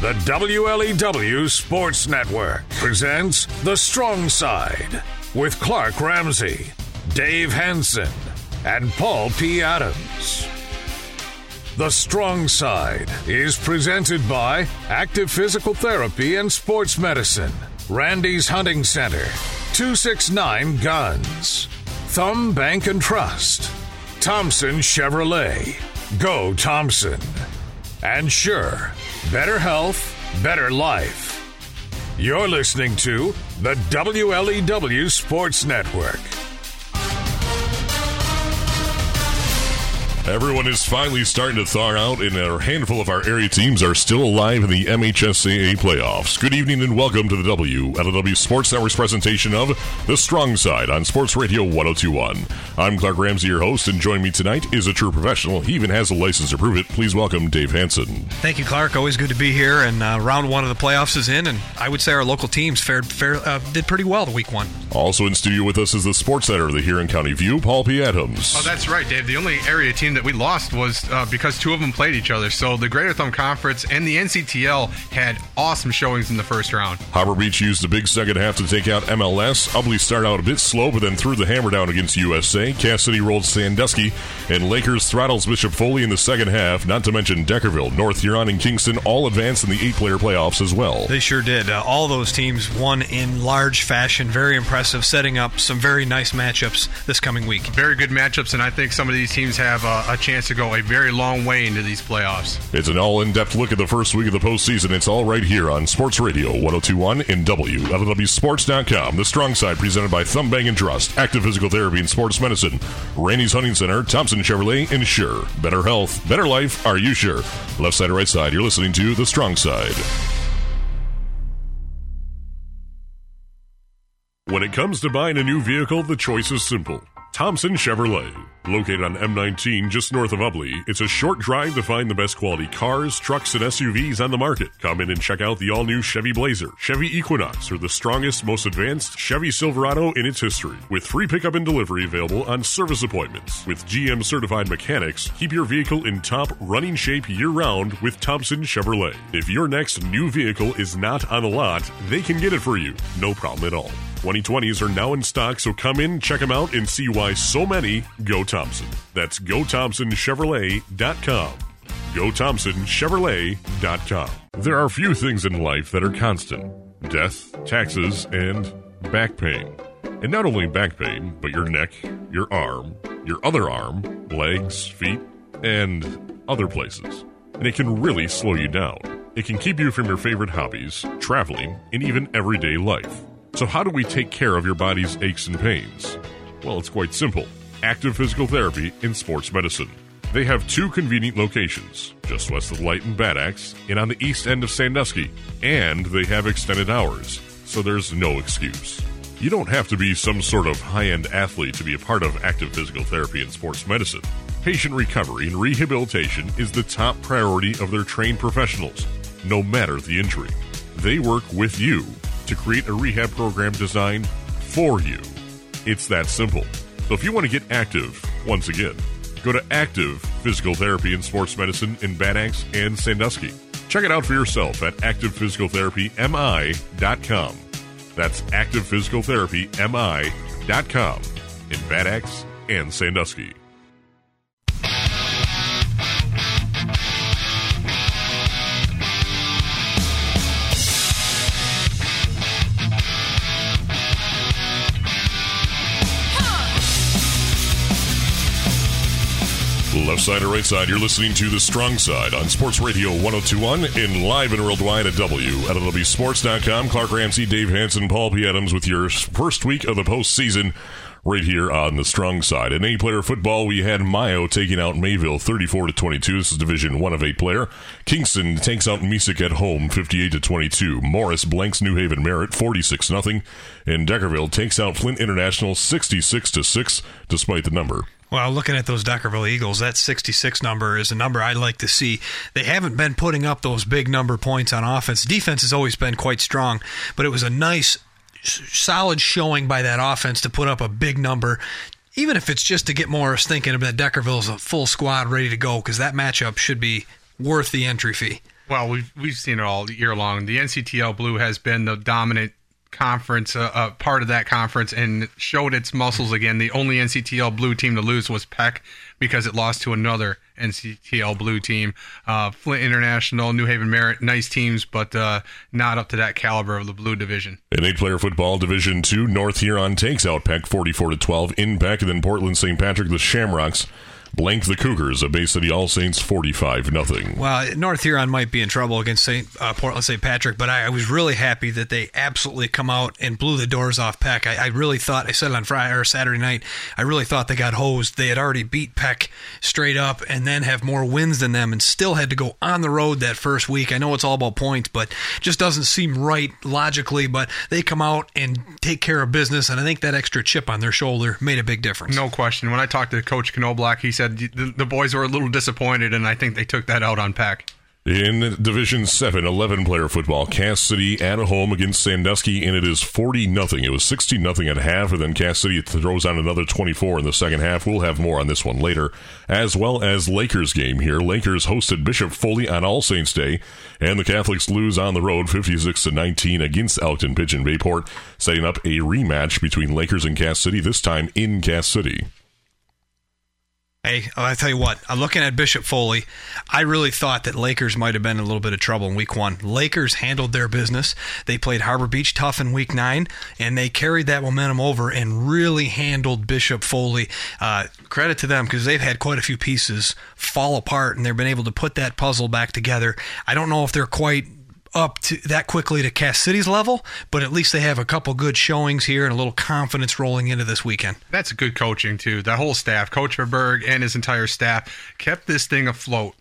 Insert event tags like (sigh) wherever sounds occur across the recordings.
The WLEW Sports Network presents The Strong Side with Clark Ramsey, Dave Hanson, and Paul P. Adams. The Strong Side is presented by Active Physical Therapy and Sports Medicine, Randy's Hunting Center, 269 Guns, Thumb Bank and Trust, Thompson Chevrolet, Go Thompson, and Scheurer, better health, better life. You're listening to the WLEW Sports Network. Everyone is finally starting to thaw out, and a handful of our area teams are still alive in the MHSAA playoffs. Good evening and welcome to the WLEW Sports Network's presentation of The Strong Side on Sports Radio 1021. I'm Clark Ramsey, your host, and joining me tonight is a true professional. He even has a license to prove it. Please welcome Dave Hanson. Thank you, Clark. Always good to be here. And uh, round one of the playoffs is in, and I would say our local teams fared fair, uh, did pretty well the week one. Also in studio with us is the sports editor of the Huron County View, Paul P. Adams. Oh, that's right, Dave. The only area team that we lost was uh, because two of them played each other. So the Greater Thumb Conference and the NCTL had awesome showings in the first round. Harbor Beach used a big second half to take out MLS. Ubly started out a bit slow, but then threw the hammer down against USA. Cass City rolled Sandusky, and Lakers throttles Bishop Foley in the second half. Not to mention Deckerville, North Huron, and Kingston all advanced in the eight-player playoffs as well. They sure did. Uh, all those teams won in large fashion. Very impressive, setting up some very nice matchups this coming week. Very good matchups, and I think some of these teams have uh, a chance to go a very long way into these playoffs. It's an all in depth look at the first week of the postseason. It's all right here on Sports Radio 1021 in WLEWSports.com. The strong side presented by Thumb Bank and Trust, Active Physical Therapy and Sports Medicine, Rainey's Hunting Center, Thompson Chevrolet, and Scheurer. Better health, better life, are you sure? Left side or right side, you're listening to The Strong Side. When it comes to buying a new vehicle, the choice is simple. Thompson Chevrolet. Located on M19 just north of Ubly, it's a short drive to find the best quality cars, trucks, and SUVs on the market. Come in and check out the all new Chevy Blazer, Chevy Equinox, or the strongest, most advanced Chevy Silverado in its history. With free pickup and delivery available on service appointments. With GM certified mechanics, keep your vehicle in top running shape year round with Thompson Chevrolet. If your next new vehicle is not on the lot, they can get it for you. No problem at all. 2020s are now in stock, so come in, check them out, and see why so many go Thompson. That's GoThompsonChevrolet.com. GoThompsonChevrolet.com. There are few things in life that are constant death, taxes, and back pain. And not only back pain, but your neck, your arm, your other arm, legs, feet, and other places. And it can really slow you down. It can keep you from your favorite hobbies, traveling, and even everyday life. So, how do we take care of your body's aches and pains? Well, it's quite simple active physical therapy and sports medicine. They have two convenient locations, just west of Light and Bad Axe, and on the east end of Sandusky, and they have extended hours, so there's no excuse. You don't have to be some sort of high end athlete to be a part of active physical therapy and sports medicine. Patient recovery and rehabilitation is the top priority of their trained professionals, no matter the injury. They work with you to create a rehab program designed for you. It's that simple. So if you want to get active, once again, go to Active Physical Therapy and Sports Medicine in Bad Axe and Sandusky. Check it out for yourself at activephysicaltherapymi.com. That's activephysicaltherapymi.com in Bad Axe and Sandusky. Left side or right side, you're listening to The Strong Side on Sports Radio 1021 and live and worldwide at WLEWSports.com. Clark Ramsey, Dave Hanson, Paul P. Adams with your first week of the postseason right here on the strong side. In eight player football, we had Mayo taking out Mayville 34 to 22. This is division one of eight player. Kingston takes out Mesick at home 58 to 22. Morris blanks New Haven Merritt 46 0. And Deckerville takes out Flint International 66 to 6 despite the number. Well, looking at those Deckerville Eagles, that 66 number is a number I like to see. They haven't been putting up those big number points on offense. Defense has always been quite strong, but it was a nice, solid showing by that offense to put up a big number. Even if it's just to get Morris thinking that Deckerville's a full squad ready to go, because that matchup should be worth the entry fee. Well, we've we've seen it all year long. The NCTL Blue has been the dominant conference, uh, uh, part of that conference, and showed its muscles again. The only NCTL Blue team to lose was Peck because it lost to another NCTL Blue team. Uh, Flint International, New Haven Merritt, nice teams, but uh, not up to that caliber of the Blue division. In eight-player football Division Two, North Huron takes out Peck 44 to 12 in Peck, and then Portland St. Patrick the Shamrocks blank the Cougars of Bay City All Saints 45 nothing. Well, North Huron might be in trouble against St. Uh, Portland St. Patrick, but I, I, was really happy that they absolutely come out and blew the doors off Peck. I, I, really thought I said it on Friday or Saturday night. I really thought they got hosed. They had already beat Peck straight up and then have more wins than them, and still had to go on the road that first week. I know it's all about points, but just doesn't seem right logically. But they come out and take care of business, and I think that extra chip on their shoulder made a big difference. No question. When I talked to Coach Knobloch, he said the, the boys were a little disappointed, and I think they took that out on Peck. In Division 7, 11 player football, Cass City at home against Sandusky, and it is 40 nothing. It was 16 nothing at half, and then Cass City throws on another 24 in the second half. We'll have more on this one later, as well as Lakers game here. Lakers hosted Bishop Foley on All Saints Day, and the Catholics lose on the road 56 to 19 against Elkton Pigeon Bayport, setting up a rematch between Lakers and Cass City, this time in Cass City. Hey, I tell you what, I'm looking at Bishop Foley. I really thought that Lakers might have been in a little bit of trouble in week one. Lakers handled their business. They played Harbor Beach tough in week nine, and they carried that momentum over and really handled Bishop Foley. Uh, credit to them because they've had quite a few pieces fall apart, and they've been able to put that puzzle back together. I don't know if they're quite up to that quickly to Cass City's level, but at least they have a couple good showings here and a little confidence rolling into this weekend. That's good coaching too. That whole staff, Coach Verberg and his entire staff, kept this thing afloat.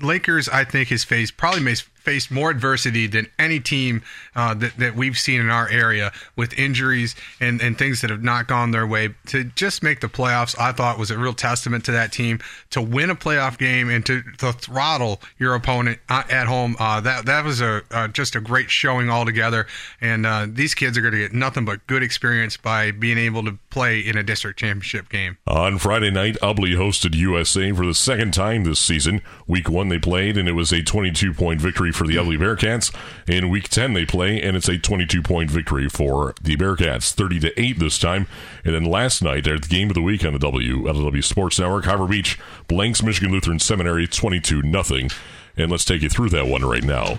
Lakers, I think, has faced probably faced more adversity than any team uh, that, that we've seen in our area with injuries and, and things that have not gone their way. To just make the playoffs, I thought was a real testament to that team to win a playoff game and to, to throttle your opponent uh, at home. Uh, that that was a uh, just a great showing altogether. And uh, these kids are going to get nothing but good experience by being able to play in a district championship game. On Friday night, Ubly hosted USA for the second time this season. Week one they played, and it was a 22 point victory for the Ubly Bearcats. In week 10, they play, and it's a 22 point victory for the Bearcats, 30 to 8 this time. And then last night, at the game of the week on the W, LW Sports Network, Harbor Beach blanks Michigan Lutheran Seminary 22 0. And let's take you through that one right now.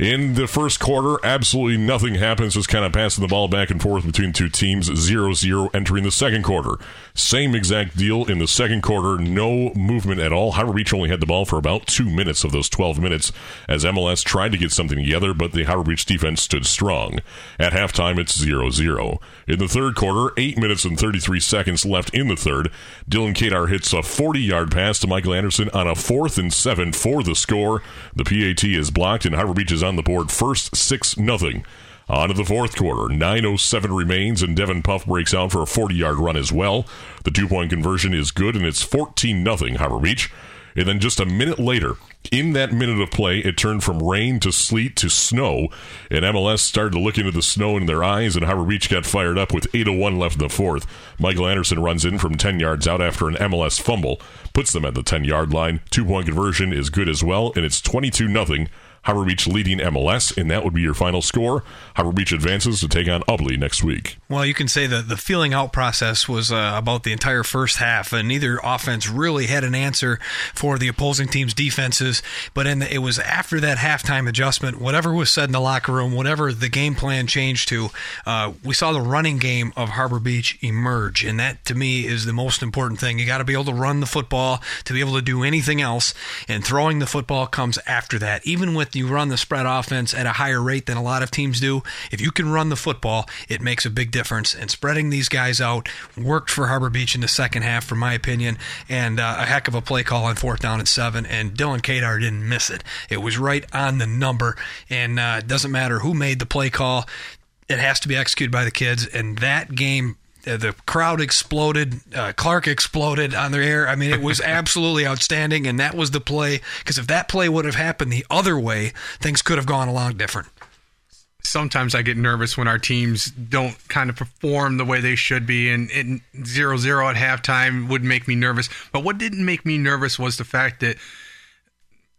In the first quarter, absolutely nothing happens, just kind of passing the ball back and forth between two teams, 0 0 entering the second quarter. Same exact deal in the second quarter, no movement at all. Harbor Beach only had the ball for about two minutes of those 12 minutes as MLS tried to get something together, but the Harbor Beach defense stood strong. At halftime, it's 0 0. In the third quarter, 8 minutes and 33 seconds left in the third, Dylan Kadar hits a 40 yard pass to Michael Anderson on a fourth and seven for the score. The PAT is blocked, and Harbor Beach is on the board first 6 0. On to the fourth quarter. 9.07 remains, and Devin Puff breaks out for a 40 yard run as well. The two point conversion is good, and it's 14 0 Harbor Beach. And then just a minute later, in that minute of play, it turned from rain to sleet to snow, and MLS started to look into the snow in their eyes, and Harbor Beach got fired up with 8.01 left in the fourth. Michael Anderson runs in from 10 yards out after an MLS fumble, puts them at the 10 yard line. Two point conversion is good as well, and it's 22 0 Harbor Beach leading MLS, and that would be your final score. Harbor Beach advances to take on Ubly next week. Well, you can say that the feeling out process was uh, about the entire first half, and neither offense really had an answer for the opposing team's defenses. But the, it was after that halftime adjustment, whatever was said in the locker room, whatever the game plan changed to, uh, we saw the running game of Harbor Beach emerge, and that to me is the most important thing. You got to be able to run the football to be able to do anything else, and throwing the football comes after that. Even with you run the spread offense at a higher rate than a lot of teams do, if you can run the football, it makes a big difference. And spreading these guys out worked for Harbor Beach in the second half, from my opinion, and uh, a heck of a play call on fourth down and seven. And Dylan Kadar didn't miss it. It was right on the number, and uh, it doesn't matter who made the play call. It has to be executed by the kids, and that game the crowd exploded. Uh, Clark exploded on their air. I mean, it was (laughs) absolutely outstanding, and that was the play. Because if that play would have happened the other way, things could have gone a lot different. Sometimes I get nervous when our teams don't kind of perform the way they should be, and, and zero zero at halftime would make me nervous. But what didn't make me nervous was the fact that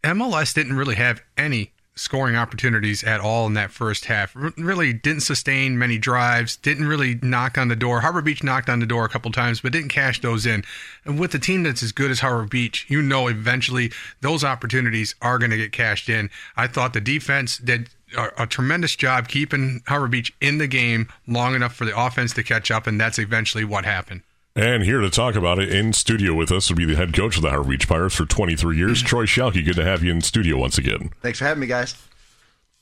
MLS didn't really have any scoring opportunities at all in that first half. R- really didn't sustain many drives, didn't really knock on the door. Harbor Beach knocked on the door a couple times, but didn't cash those in. And with a team that's as good as Harbor Beach, you know eventually those opportunities are going to get cashed in. I thought the defense did a, a tremendous job keeping Harbor Beach in the game long enough for the offense to catch up, and that's eventually what happened. And here to talk about it in studio with us would be the head coach of the Harbor Beach Pirates for 23 years, (clears throat) Troy Schalke. Good to have you in studio once again. Thanks for having me, guys.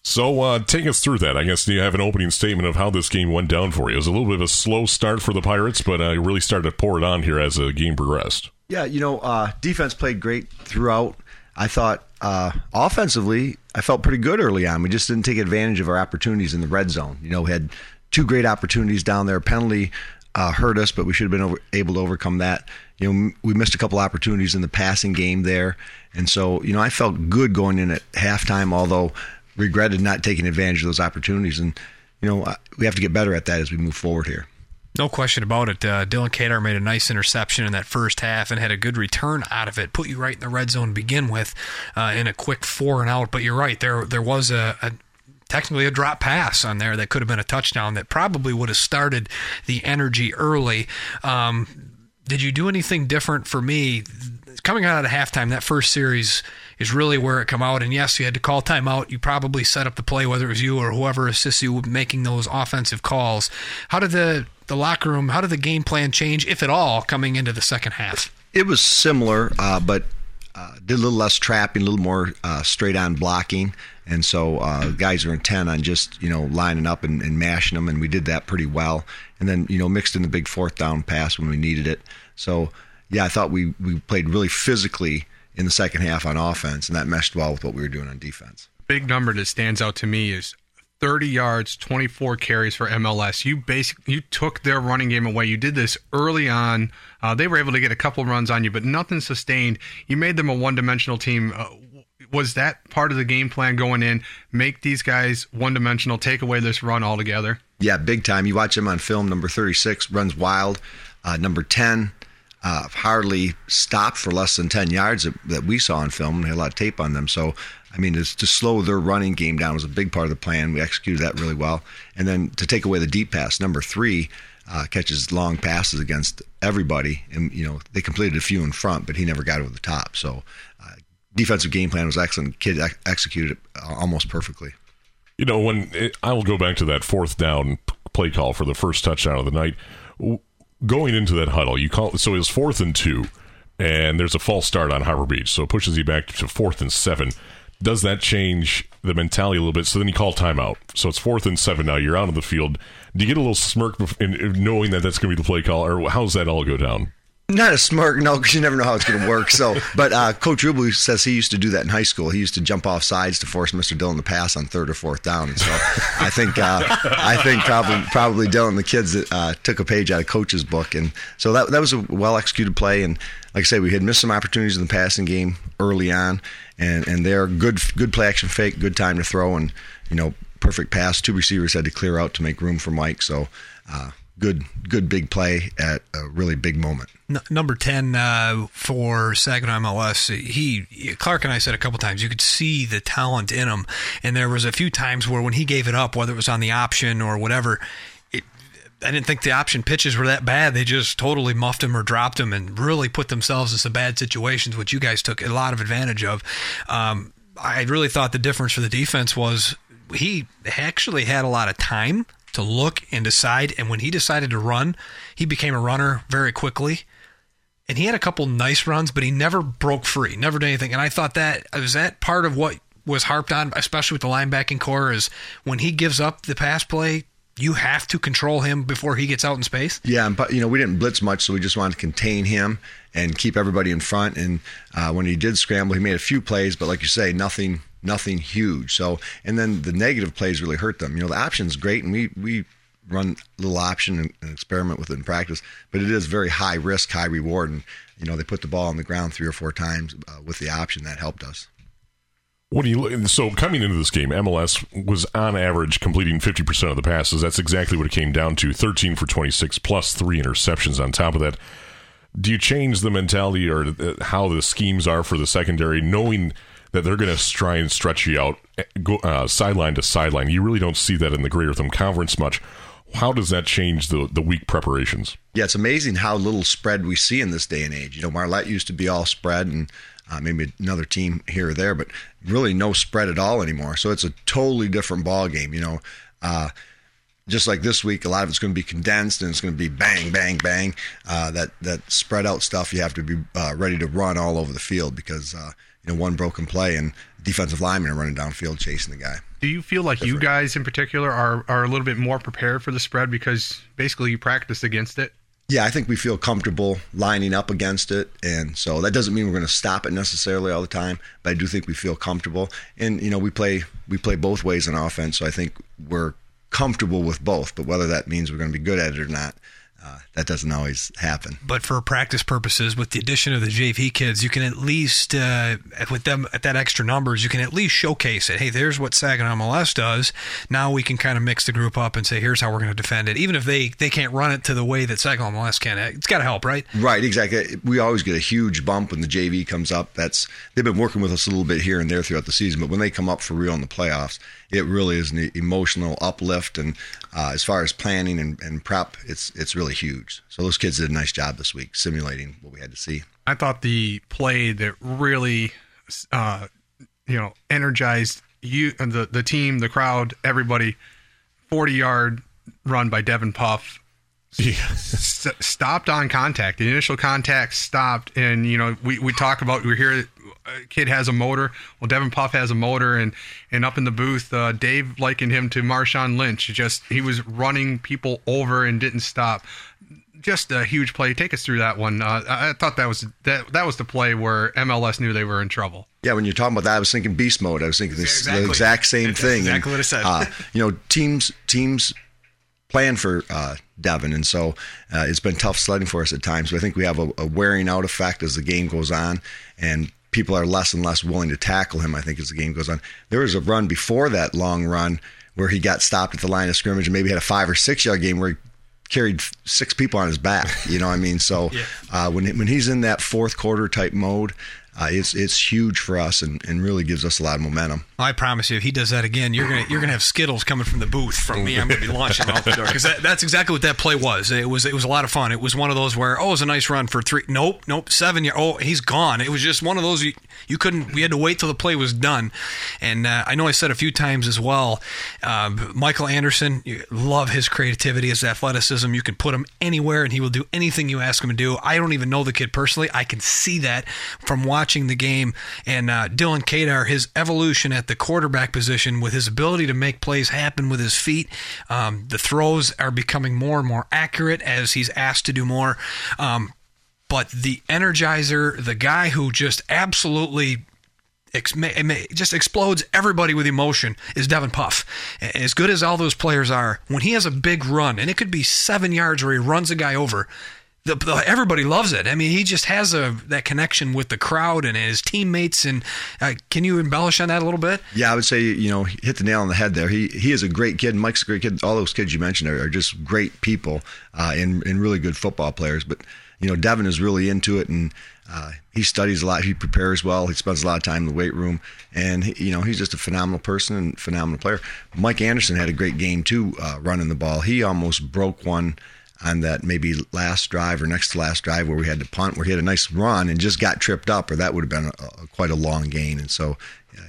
So, uh, take us through that. I guess you have an opening statement of how this game went down for you. It was a little bit of a slow start for the Pirates, but uh, really started to pour it on here as the game progressed. Yeah, you know, uh, defense played great throughout. I thought uh, offensively, I felt pretty good early on. We just didn't take advantage of our opportunities in the red zone. You know, we had two great opportunities down there. Penalty uh, hurt us, but we should have been over, able to overcome that. You know, we missed a couple opportunities in the passing game there, and so you know I felt good going in at halftime, although regretted not taking advantage of those opportunities. And you know we have to get better at that as we move forward here. No question about it. Uh, Dylan Kadar made a nice interception in that first half and had a good return out of it. Put you right in the red zone to begin with, uh, in a quick four and out. But you're right. There there was a, a technically a drop pass on there that could have been a touchdown that probably would have started the energy early. Um, did you do anything different for me coming out of halftime? That first series is really where it come out. And yes, you had to call timeout. You probably set up the play, whether it was you or whoever assists you making those offensive calls. How did the the locker room? How did the game plan change, if at all, coming into the second half? It was similar, uh, but uh, did a little less trapping, a little more uh, straight on blocking. And so uh, guys are intent on just you know lining up and, and, mashing them, and we did that pretty well. And then you know mixed in the big fourth down pass when we needed it. So yeah, I thought we we played really physically in the second half on offense, and that meshed well with what we were doing on defense. Big number that stands out to me is 30 yards, 24 carries for MLS. You basically you took their running game away. You did this early on. Uh, they were able to get a couple runs on you, but nothing sustained. You made them a one-dimensional team. Uh, was that part of the game plan going in? Make these guys one dimensional, take away this run altogether? Yeah, big time. You watch him on film. Number 36 runs wild. Uh, number 10 uh, hardly stopped for less than 10 yards that, we saw on film. We had a lot of tape on them. So, I mean, to slow their running game down was a big part of the plan. We executed that really well. And then to take away the deep pass, number three, uh, catches long passes against everybody, and you know they completed a few in front, but he never got over the top. So uh, defensive game plan was excellent. Kid ex- executed it uh, almost perfectly. You know, when it, I will go back to that fourth down play call for the first touchdown of the night. Going into that huddle, you call so it was fourth and two, and there's a false start on Harbor Beach, so it pushes you back to fourth and seven. Does that change the mentality a little bit? So then you call timeout. So it's fourth and seven now. You're out of the field. Do you get a little smirk in knowing that that's going to be the play call, or how's that all go down? Not a smirk, no, because you never know how it's going to work. So, (laughs) but uh, Coach Ruble says he used to do that in high school. He used to jump off sides to force Mr. Dillon to pass on third or fourth down. And so, I think uh, I think probably probably Dillon, the kids uh, took a page out of Coach's book, and so that that was a well executed play. And like I say, we had missed some opportunities in the passing game early on, and and they're good good play action fake, good time to throw, and you know perfect pass. Two receivers had to clear out to make room for Mike. So. Good good big play at a really big moment. Number 10 uh, for Saginaw MLS, he Clark and I said a couple times you could see the talent in him and there was a few times where when he gave it up whether it was on the option or whatever I didn't think the option pitches were that bad. They just totally muffed him or dropped him and really put themselves in some bad situations, which you guys took a lot of advantage of. Um, I really thought the difference for the defense was he actually had a lot of time to look and decide. And when he decided to run, he became a runner very quickly. And he had a couple nice runs, but he never broke free, never did anything. And I thought that was that part of what was harped on, especially with the linebacking core, is when he gives up the pass play, you have to control him before he gets out in space. Yeah, but you know we didn't blitz much, so we just wanted to contain him and keep everybody in front. And uh, when he did scramble, he made a few plays, but like you say, nothing nothing huge. So, and then the negative plays really hurt them. You know, the option's great, and we we run a little option and, and experiment with it in practice, but it is very high risk, high reward. And you know, they put the ball on the ground three or four times uh, with the option that helped us. What do you so coming into this game? MLS was on average completing fifty percent of the passes. That's exactly what it came down to: thirteen for twenty-six, plus three interceptions on top of that. Do you change the mentality or uh, how the schemes are for the secondary, knowing that they're going to try and stretch you out eh, go, uh, sideline to sideline. You really don't see that in the Greater Thumb Conference much. How does that change the the week preparations? Yeah, it's amazing how little spread we see in this day and age. You know, Marlette used to be all spread and uh, maybe another team here or there, but really no spread at all anymore. So it's a totally different ball game. You know, uh, just like this week, a lot of it's going to be condensed and it's going to be bang, bang, bang. Uh, that that spread out stuff, you have to be uh, ready to run all over the field because uh, you know one broken play and defensive linemen are running downfield chasing the guy. Do you feel like you guys in particular are are a little bit more prepared for the spread because basically you practice against it? Yeah, I think we feel comfortable lining up against it, and so that doesn't mean we're going to stop it necessarily all the time. But I do think we feel comfortable, and you know we play we play both ways on offense, so I think we're comfortable with both. But whether that means we're going to be good at it or not, uh, that doesn't always happen. But for practice purposes, with the addition of the JV kids, you can at least, uh, with them at that extra numbers, you can at least showcase it. Hey, there's what Saginaw MLS does. Now we can kind of mix the group up and say, here's how we're going to defend it. Even if they, they can't run it to the way that Saginaw MLS can, it's got to help, right? Right, exactly. We always get a huge bump when the JV comes up. That's they've been working with us a little bit here and there throughout the season, but when they come up for real in the playoffs, it really is an emotional uplift. And uh, as far as planning and, and prep, it's it's really huge. So those kids did a nice job this week simulating what we had to see. I thought the play that really, uh, you know, energized you the the team, the crowd, everybody. Forty yard run by Devin Puff. S- stopped on contact. The initial contact stopped, and you know we, we talk about we hear a kid has a motor. Well, Devin Puff has a motor, and and up in the booth, uh, Dave likened him to Marshawn Lynch. Just he was running people over and didn't stop. Just a huge play. Take us through that one. Uh, I I thought that was that that was the play where MLS knew they were in trouble. Yeah, when you're talking about that, I was thinking beast mode. I was thinking this, Exactly. the exact same That's thing. exactly what I said. Uh, you know, teams teams plan for Devin, and so uh, it's been tough sledding for us at times. But I think we have a, a wearing out effect as the game goes on, and people are less and less willing to tackle him. I think as the game goes on, there was a run before that long run where he got stopped at the line of scrimmage and maybe had a five or six yard game where he carried six people on his back. You know what I mean? So (laughs) uh, when when he's in that fourth quarter type mode. Uh, it's it's huge for us and, and really gives us a lot of momentum. I promise you, if he does that again, you're gonna you're gonna have Skittles coming from the booth from me. I'm gonna be launching off the door because that, that's exactly what that play was. It was it was a lot of fun. It was one of those where oh, it was a nice run for three. Nope, nope, seven. Year, oh, he's gone. It was just one of those you, you couldn't. We had to wait till the play was done. And uh, I know I said a few times as well. Um, Michael Anderson, you love his creativity, his athleticism. You can put him anywhere, and he will do anything you ask him to do. I don't even know the kid personally. I can see that from watching the game. And uh, Dylan Kadar, his evolution at the quarterback position with his ability to make plays happen with his feet. Um, the throws are becoming more and more accurate as he's asked to do more. Um, but the energizer, the guy who just absolutely ma- just explodes everybody with emotion is Devin Puff. As good as all those players are, when he has a big run, and it could be seven yards where he runs a guy over, the, the, everybody loves it. I mean, he just has a that connection with the crowd and his teammates. And uh, can you embellish on that a little bit? Yeah, I would say you know hit the nail on the head there. He he is a great kid. Mike's a great kid. All those kids you mentioned are, are just great people uh, and and really good football players. But you know Devin is really into it and. Uh, he studies a lot. He prepares well. He spends a lot of time in the weight room, and he, you know he's just a phenomenal person and phenomenal player. Mike Anderson had a great game too, uh, running the ball. He almost broke one on that maybe last drive or next to last drive where we had to punt, where he had a nice run and just got tripped up, or that would have been a, a, quite a long gain. And so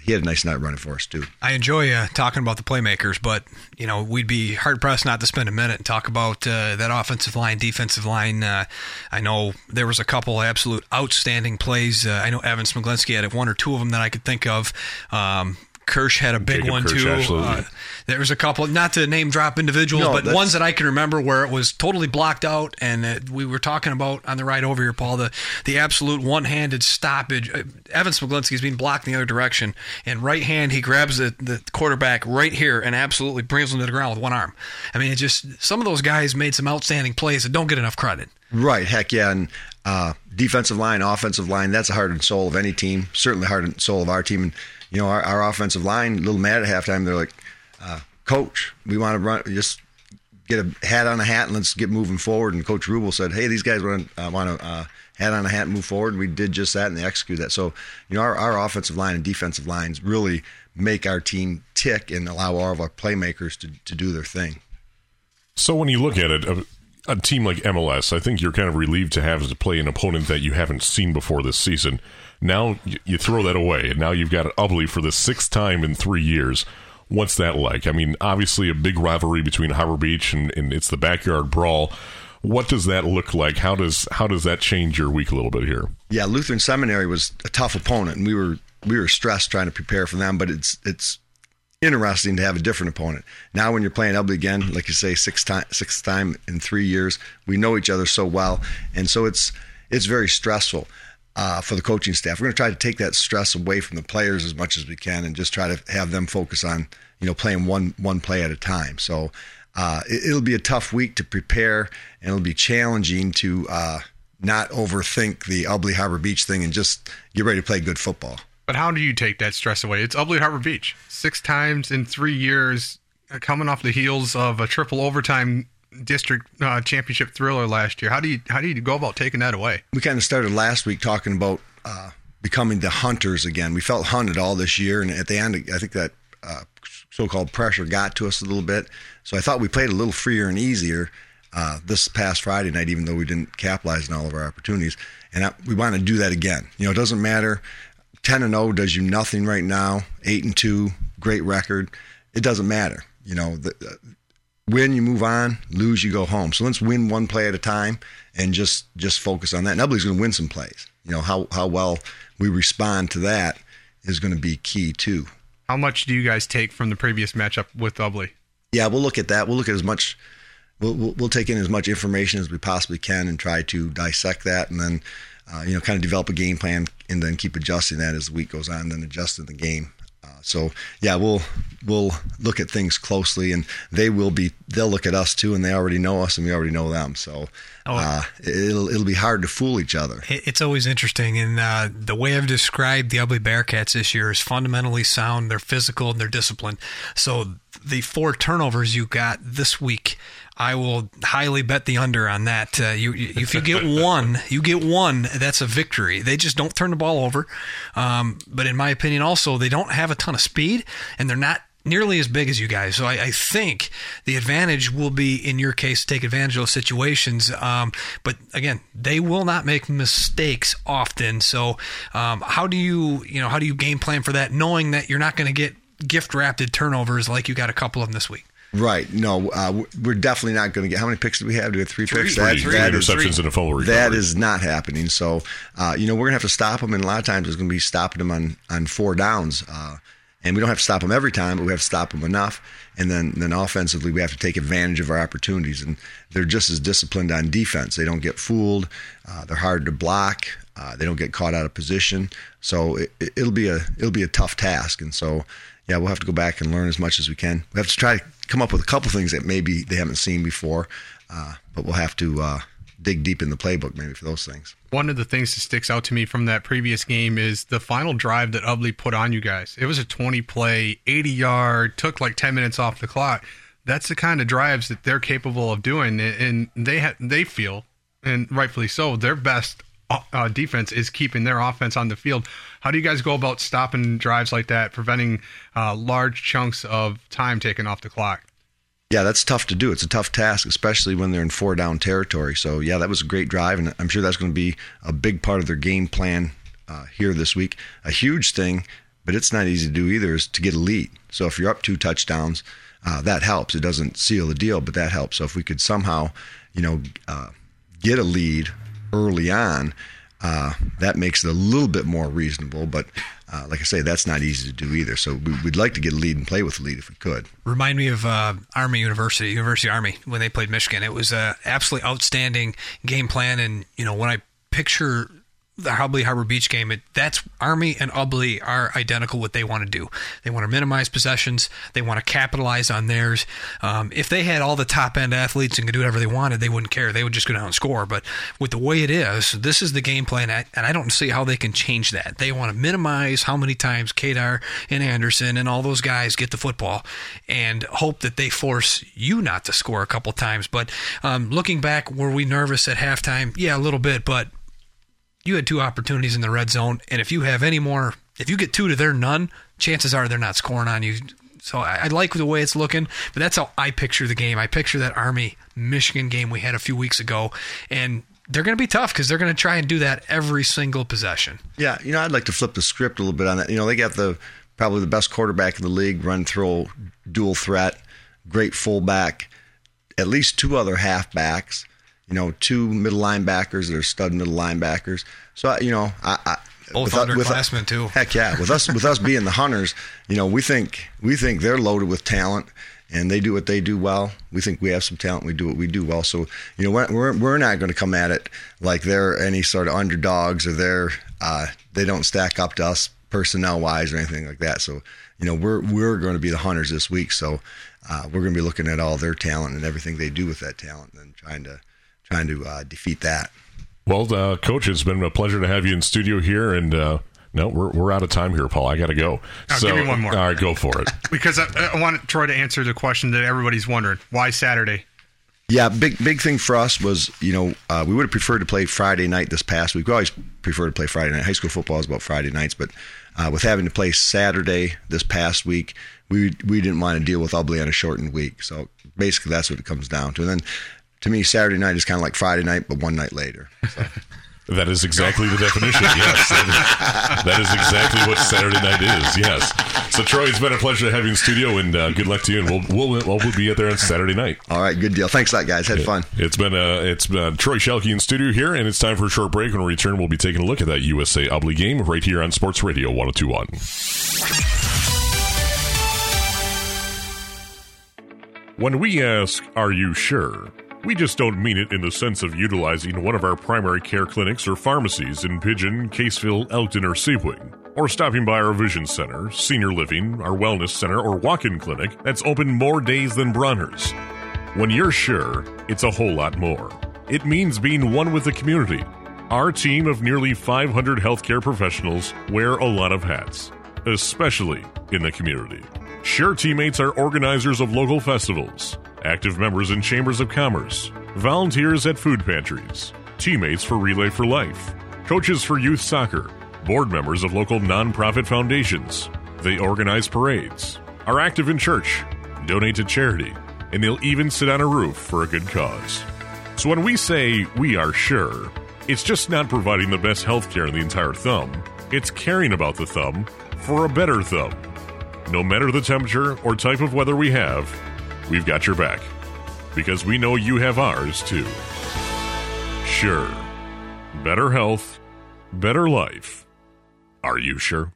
he had a nice night running for us too. I enjoy uh, talking about the playmakers, but you know we'd be hard pressed not to spend a minute and talk about uh, that offensive line, defensive line. Uh, I know there was a couple absolute outstanding plays. Uh, I know Evan Smiglinski had one or two of them that I could think of. Um, Kirsch had a big Jacob one Kirsch, too. Uh, there was a couple, not to name drop individuals, No, but ones that I can remember where it was totally blocked out. And uh, we were talking about on the ride over here, Paul, the the absolute one handed stoppage. Uh, Evan Smiglinski's being blocked in the other direction, and right hand he grabs the, the quarterback right here and absolutely brings him to the ground with one arm. I mean, it just some of those guys made some outstanding plays that don't get enough credit. Right, heck yeah, and uh, defensive line, offensive line, that's the heart and soul of any team. Certainly, heart and soul of our team. And you know, our, our offensive line, a little mad at halftime. They're like, uh, "Coach, we want to run, just get a hat on a hat and let's get moving forward." And Coach Rubel said, "Hey, these guys want uh, want to uh, hat on a hat, and move forward. And We did just that, and they executed that. So, you know, our, our offensive line and defensive lines really make our team tick and allow all of our playmakers to, to do their thing. So when you look at it, a team like MLS, I think you're kind of relieved to have to play an opponent that you haven't seen before this season. Now you, throw that away, and now you've got Ubly for the sixth time in three years. What's that like? I mean, obviously a big rivalry between Harbor Beach and, and it's the backyard brawl. What does that look like? How does how does that change your week a little bit here? Yeah, Lutheran Seminary was a tough opponent, and we were we were stressed trying to prepare for them. But it's it's interesting to have a different opponent. Now, when you're playing Ubly again, like you say, six time sixth time in three years, we know each other so well, and so it's it's very stressful. Uh, for the coaching staff, we're going to try to take that stress away from the players as much as we can, and just try to have them focus on you know playing one one play at a time. So uh, it, will be a tough week to prepare, and it'll be challenging to uh, not overthink the Ubly Harbor Beach thing and just get ready to play good football. But how do you take that stress away? It's Ubly Harbor Beach, six times in three years, uh, coming off the heels of a triple overtime district uh, championship thriller last year. How do you how do you go about taking that away? We kind of started last week talking about uh, becoming the hunters again. We felt hunted all this year, and at the end, I think that uh, so-called pressure got to us a little bit. So I thought we played a little freer and easier uh, this past Friday night, even though we didn't capitalize on all of our opportunities. And I, we want to do that again. You know, it doesn't matter. Ten and zero does you nothing right now. Eight and two, great record. It doesn't matter. You know, the, uh, win you move on, lose you go home. So let's win one play at a time and just just focus on that. Nobody's going to win some plays. You know how how well we respond to that is going to be key too. How much do you guys take from the previous matchup with Ubly? Yeah, we'll look at that. We'll look at as much. We'll, we'll, we'll take in as much information as we possibly can and try to dissect that, and then uh, you know kind of develop a game plan, and then keep adjusting that as the week goes on, and then adjusting the game. So yeah, we'll we'll look at things closely, and they will be. They'll look at us too, and they already know us, and we already know them. So Oh, uh, it'll it'll be hard to fool each other. It's always interesting, and uh, the way I've described the Ubly Bearcats this year is fundamentally sound. They're physical and they're disciplined. So the four turnovers you got this week, I will highly bet the under on that. Uh, you, if you get (laughs) one, you get one. That's a victory. They just don't turn the ball over. Um, but in my opinion, also they don't have a ton of speed, and they're not nearly as big as you guys. So I, I, think the advantage will be in your case to take advantage of those situations. Um, but again, they will not make mistakes often. So um, how do you you know how do you game plan for that, knowing that you're not going to get gift wrapped turnovers like you got a couple of them this week? Right. No, uh, we're definitely not going to get. How many picks do we have? Do we have three, three picks? Three, three, that interceptions and a fumble recovery. That is not happening. So, uh, you know, we're going to have to stop them, and a lot of times it's going to be stopping them on on four downs. Uh, and we don't have to stop them every time, but we have to stop them enough. And then, then offensively, we have to take advantage of our opportunities. And they're just as disciplined on defense. They don't get fooled. Uh, they're hard to block. Uh, they don't get caught out of position. So it, will be a it'll be a tough task. And so, yeah, we'll have to go back and learn as much as we can. We have to try to come up with a couple things that maybe they haven't seen before, uh, but we'll have to uh, dig deep in the playbook maybe for those things. One of the things that sticks out to me from that previous game is the final drive that Ubly put on you guys. It was a 20 play, 80 yard, took like 10 minutes off the clock. That's the kind of drives that they're capable of doing, and they ha- they feel, and rightfully so, their best uh, defense is keeping their offense on the field. How do you guys go about stopping drives like that, preventing uh, large chunks of time taken off the clock? Yeah, that's tough to do. It's a tough task, especially when they're in four down territory. So, yeah, that was a great drive, and I'm sure that's going to be a big part of their game plan uh, here this week. A huge thing, but it's not easy to do either, is to get a lead. So, if you're up two touchdowns, uh, that helps. It doesn't seal the deal, but that helps. So, if we could somehow, you know, uh, get a lead early on, uh, that makes it a little bit more reasonable. But uh, like I say, that's not easy to do either. So we, would like to get a lead and play with the lead if we could. Remind me of uh, Army University, University Army, when they played Michigan. It was an absolutely outstanding game plan. And, you know, when I picture the Ubly Harbor Beach game, it, that's Army and Ubly are identical what they want to do. They want to minimize possessions. They want to capitalize on theirs. Um, if they had all the top end athletes and could do whatever they wanted, they wouldn't care. They would just go down and score. But with the way it is, this is the game plan, and I don't see how they can change that. They want to minimize how many times Kadar and Anderson and all those guys get the football and hope that they force you not to score a couple times. But um, looking back, were we nervous at halftime? Yeah, a little bit, but you had two opportunities in the red zone, and if you have any more, if you get two to their none, chances are they're not scoring on you. So I, I like the way it's looking, but that's how I picture the game. I picture that Army Michigan game we had a few weeks ago, and they're going to be tough because they're going to try and do that every single possession. Yeah, you know, I'd like to flip the script a little bit on that. You know, they got the probably the best quarterback in the league, run throw, dual threat, great fullback, at least two other halfbacks. You know, two middle linebackers that are stud middle linebackers. So you know, I, I both with, underclassmen too. Heck yeah, with us with us (laughs) being the hunters, you know, we think we think they're loaded with talent and they do what they do well. We think we have some talent. We do what we do well. So you know, we're we're, we're not going to come at it like they're any sort of underdogs or they're uh, they don't stack up to us personnel wise or anything like that. So you know, we're we're going to be the hunters this week. So uh, we're going to be looking at all their talent and everything they do with that talent and trying to trying to uh, defeat that. Well, uh, coach, it's been a pleasure to have you in studio here, and uh, no, we're, we're out of time here, Paul. I got to go. Now, give me one more. All right, go for it. (laughs) because I, I want Troy to answer the question that everybody's wondering: Why Saturday? Yeah, big big thing for us was you know uh, we would have preferred to play Friday night this past week. We always prefer to play Friday night. High school football is about Friday nights, but uh, with having to play Saturday this past week, we we didn't want to deal with Ubly on a shortened week. So basically, that's what it comes down to. And then to me, Saturday night is kind of like Friday night, but one night later. So. (laughs) That is exactly the definition. Yes, that is, that is, exactly what Saturday night is. Yes. So Troy, it's been a pleasure to have you in studio, and uh, good luck to you. And we'll we'll we'll be out there on Saturday night. All right, good deal. Thanks a lot, guys. Had fun. It's been uh, it's been Troy Shelke in studio here, and it's time for a short break. When we return, we'll be taking a look at that USA Ubly game right here on Sports Radio 1021. When we ask, "Are you sure?" We just don't mean it in the sense of utilizing one of our primary care clinics or pharmacies in Pigeon, Caseville, Elkton, or Sebring, or stopping by our Vision Center, Senior Living, our Wellness Center, or walk in clinic that's open more days than Bronner's. When you're sure, it's a whole lot more. It means being one with the community. Our team of nearly 500 healthcare professionals wear a lot of hats, especially in the community. Scheurer teammates are organizers of local festivals active members in chambers of commerce, volunteers at food pantries, teammates for Relay for Life, coaches for youth soccer, board members of local nonprofit foundations. They organize parades, are active in church, donate to charity, and they'll even sit on a roof for a good cause. So when we say we are sure, it's just not providing the best health care in the entire thumb, it's caring about the thumb for a better thumb. No matter the temperature or type of weather we have, we've got your back. Because we know you have ours too. Scheurer. Better health, better life. Are you sure?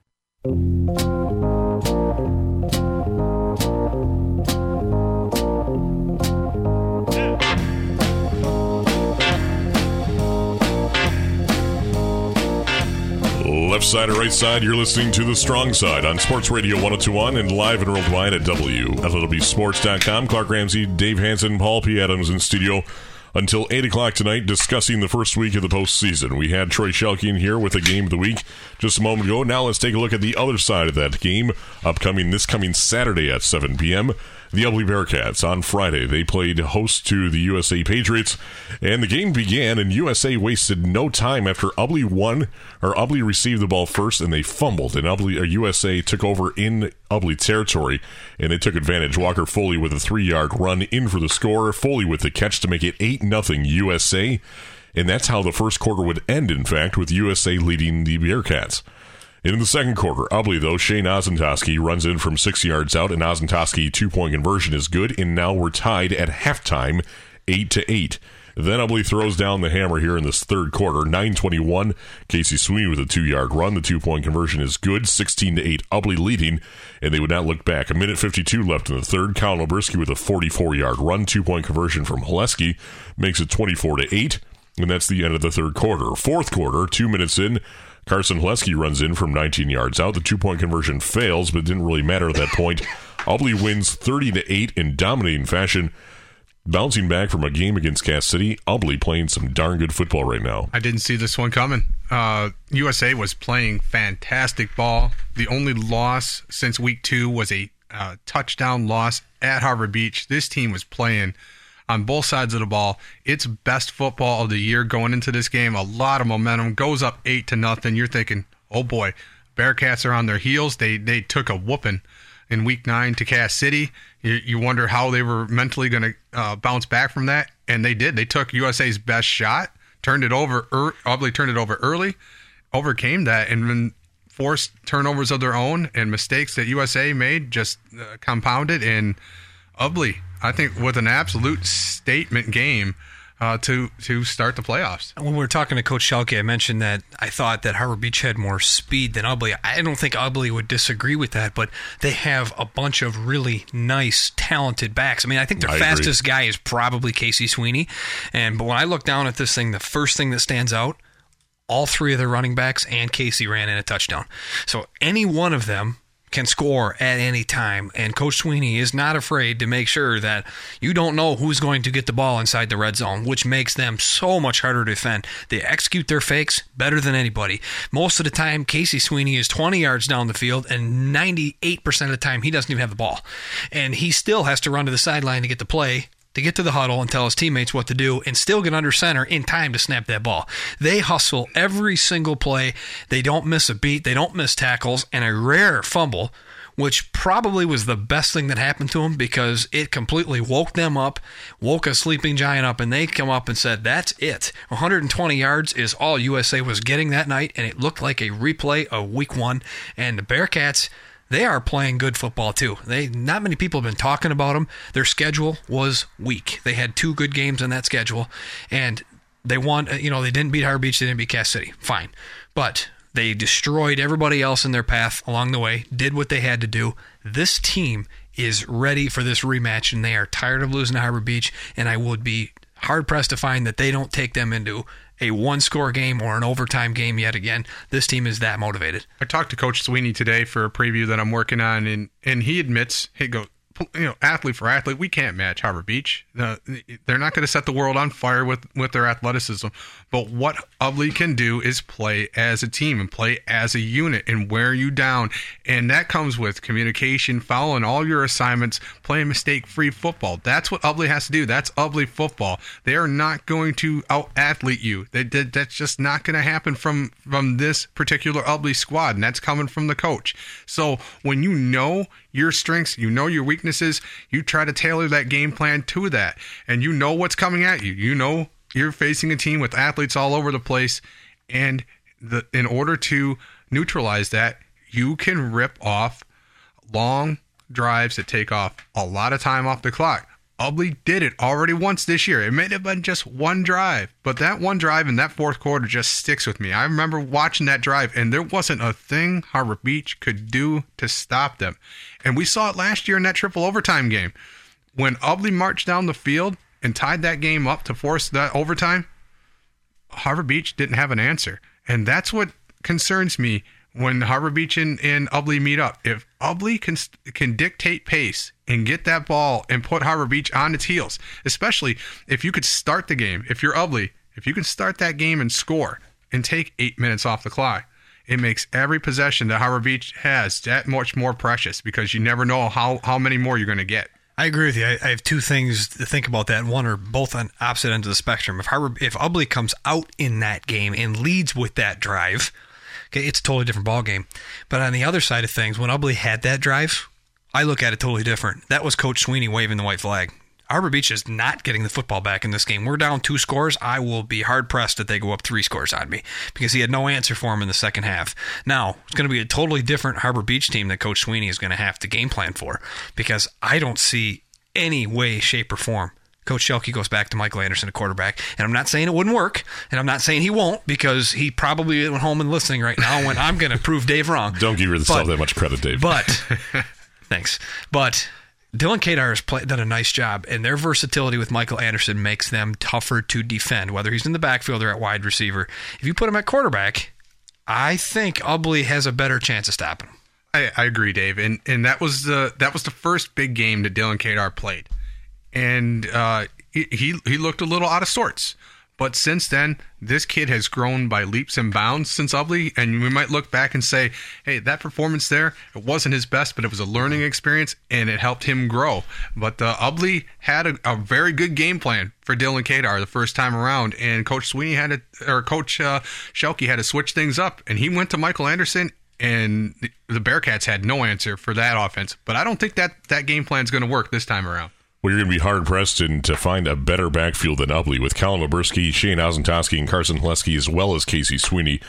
Left side or right side, you're listening to The Strong Side on Sports Radio 1021 and live and worldwide at WLEWSports.com. Clark Ramsey, Dave Hanson, Paul P. Adams in studio until 8 o'clock tonight discussing the first week of the postseason. We had Troy Shelke in here with a game of the week just a moment ago. Now let's take a look at the other side of that game upcoming this coming Saturday at 7 p.m the Ubly Bearcats on Friday. They played host to the USA Patriots, and the game began, and USA wasted no time after Ubly won, or Ubly received the ball first, and they fumbled, and Ubly, or uh, USA took over in Ubly territory, and they took advantage. Walker Foley with a three-yard run in for the score, Foley with the catch to make it 8 nothing USA, and that's how the first quarter would end, in fact, with USA leading the Bearcats. In the second quarter, Ubly, though, Shane Ozentoski runs in from six yards out, and Ozentoski two point conversion is good, and now we're tied at halftime, 8 to 8. Then Ubly throws down the hammer here in this third quarter. 921. Casey Sweeney with a two yard run. The two point conversion is good. 16 to 8. Ubly leading, and they would not look back. A minute 52 left in the third. Colin Oberski with a 44 yard run. Two point conversion from Haleski makes it 24 to 8. And that's the end of the third quarter. Fourth quarter, two minutes in. Carson Haleski runs in from 19 yards out. The two point conversion fails, but it didn't really matter at that point. (laughs) Ubly wins 30 to 8 in dominating fashion. Bouncing back from a game against Cass City, Ubly playing some darn good football right now. I didn't see this one coming. Uh, USA was playing fantastic ball. The only loss since week two was a uh, touchdown loss at Harbor Beach. This team was playing on both sides of the ball. It's best football of the year going into this game. A lot of momentum goes up eight to nothing. You're thinking, oh boy, Bearcats are on their heels. They they took a whooping in Week Nine to Cass City. You, you wonder how they were mentally going to uh, bounce back from that, and they did. They took USA's best shot, turned it over, er, turned it over early, overcame that, and then forced turnovers of their own and mistakes that USA made just uh, compounded. And Ubly, I think, with an absolute statement game uh, to to start the playoffs. When we were talking to Coach Shelke, I mentioned that I thought that Harbor Beach had more speed than Ubly. I don't think Ubly would disagree with that, but they have a bunch of really nice, talented backs. I mean, I think their I fastest agree. guy is probably Casey Sweeney. And but when I look down at this thing, the first thing that stands out, all three of their running backs and Casey ran in a touchdown. So any one of them can score at any time. And Coach Sweeney is not afraid to make sure that you don't know who's going to get the ball inside the red zone, which makes them so much harder to defend. They execute their fakes better than anybody. Most of the time, Casey Sweeney is 20 yards down the field, and 98% of the time, he doesn't even have the ball. And he still has to run to the sideline to get the play to get to the huddle and tell his teammates what to do and still get under center in time to snap that ball. They hustle every single play. They don't miss a beat. They don't miss tackles and a rare fumble, which probably was the best thing that happened to them because it completely woke them up, woke a sleeping giant up, and they come up and said, That's it. 120 yards is all USA was getting that night, and it looked like a replay of week one. And the Bearcats they are playing good football too. They not many people have been talking about them. Their schedule was weak. They had two good games on that schedule, and they won. Uh, you know, they didn't beat Harbor Beach. They didn't beat Cass City. Fine, but they destroyed everybody else in their path along the way. Did what they had to do. This team is ready for this rematch, and they are tired of losing to Harbor Beach. And I would be hard pressed to find that they don't take them into a one score game or an overtime game yet again. This team is that motivated. I talked to Coach Sweeney today for a preview that I'm working on, and and he admits he goes, you know, athlete for athlete, we can't match Harbor Beach. Uh, they're not going to set the world on fire with with their athleticism. But what Ubly can do is play as a team and play as a unit and wear you down, and that comes with communication, following all your assignments, playing mistake free football. That's what Ubly has to do. That's Ubly football. They are not going to out athlete you. They, that, that's just not going to happen from from this particular Ubly squad, and that's coming from the coach. So when you know your strengths, you know your weaknesses, you try to tailor that game plan to that, and you know what's coming at you. You know you're facing a team with athletes all over the place, and the in order to neutralize that, you can rip off long drives that take off a lot of time off the clock. Ubly did it already once this year. It may have been just one drive, but that one drive in that fourth quarter just sticks with me. I remember watching that drive, and there wasn't a thing Harbor Beach could do to stop them. And we saw it last year in that triple overtime game. When Ubly marched down the field and tied that game up to force that overtime, Harbor Beach didn't have an answer. And that's what concerns me when Harbor Beach and, and Ubly meet up. If Ubly can can dictate pace and get that ball and put Harbor Beach on its heels, especially if you could start the game, if you're Ubly, if you can start that game and score and take eight minutes off the clock, it makes every possession that Harbor Beach has that much more precious because you never know how, how many more you're going to get. I agree with you. I, I have two things to think about that. One are both on opposite ends of the spectrum. If Harbor, if Ubly comes out in that game and leads with that drive, okay, it's a totally different ball game. But on the other side of things, when Ubly had that drive, I look at it totally different. That was Coach Sweeney waving the white flag. Harbor Beach is not getting the football back in this game. We're down two scores. I will be hard pressed that they go up three scores on me because he had no answer for him in the second half. Now, it's going to be a totally different Harbor Beach team that Coach Sweeney is going to have to game plan for because I don't see any way, shape, or form. Coach Shelke goes back to Michael Anderson, a quarterback. And I'm not saying it wouldn't work, and I'm not saying he won't because he probably went home and listening right now when I'm going to prove Dave wrong. Don't give yourself But- that much credit, Dave. But (laughs) thanks. But Dylan Kadar has play, done a nice job, and their versatility with Michael Anderson makes them tougher to defend, whether he's in the backfield or at wide receiver. If you put him at quarterback, I think Ubly has a better chance of stopping him. I, I agree, Dave, and and that was the that was the first big game that Dylan Kadar played, and uh, he he looked a little out of sorts, But since then, this kid has grown by leaps and bounds since Ubly, and we might look back and say, "Hey, that performance there, it wasn't his best, but it was a learning experience, and it helped him grow." But uh, Ubly had a, a very good game plan for Dylan Kadar the first time around, and Coach Sweeney had to, or Coach uh, Shelke had to switch things up, and he went to Michael Anderson, and the, the Bearcats had no answer for that offense. But I don't think that that game plan is going to work this time around. Well, you're going to be hard pressed to find a better backfield than Ubly with Colin Oberski, Shane Ozentowski, and Carson Hleski, as well as Casey Sweeney.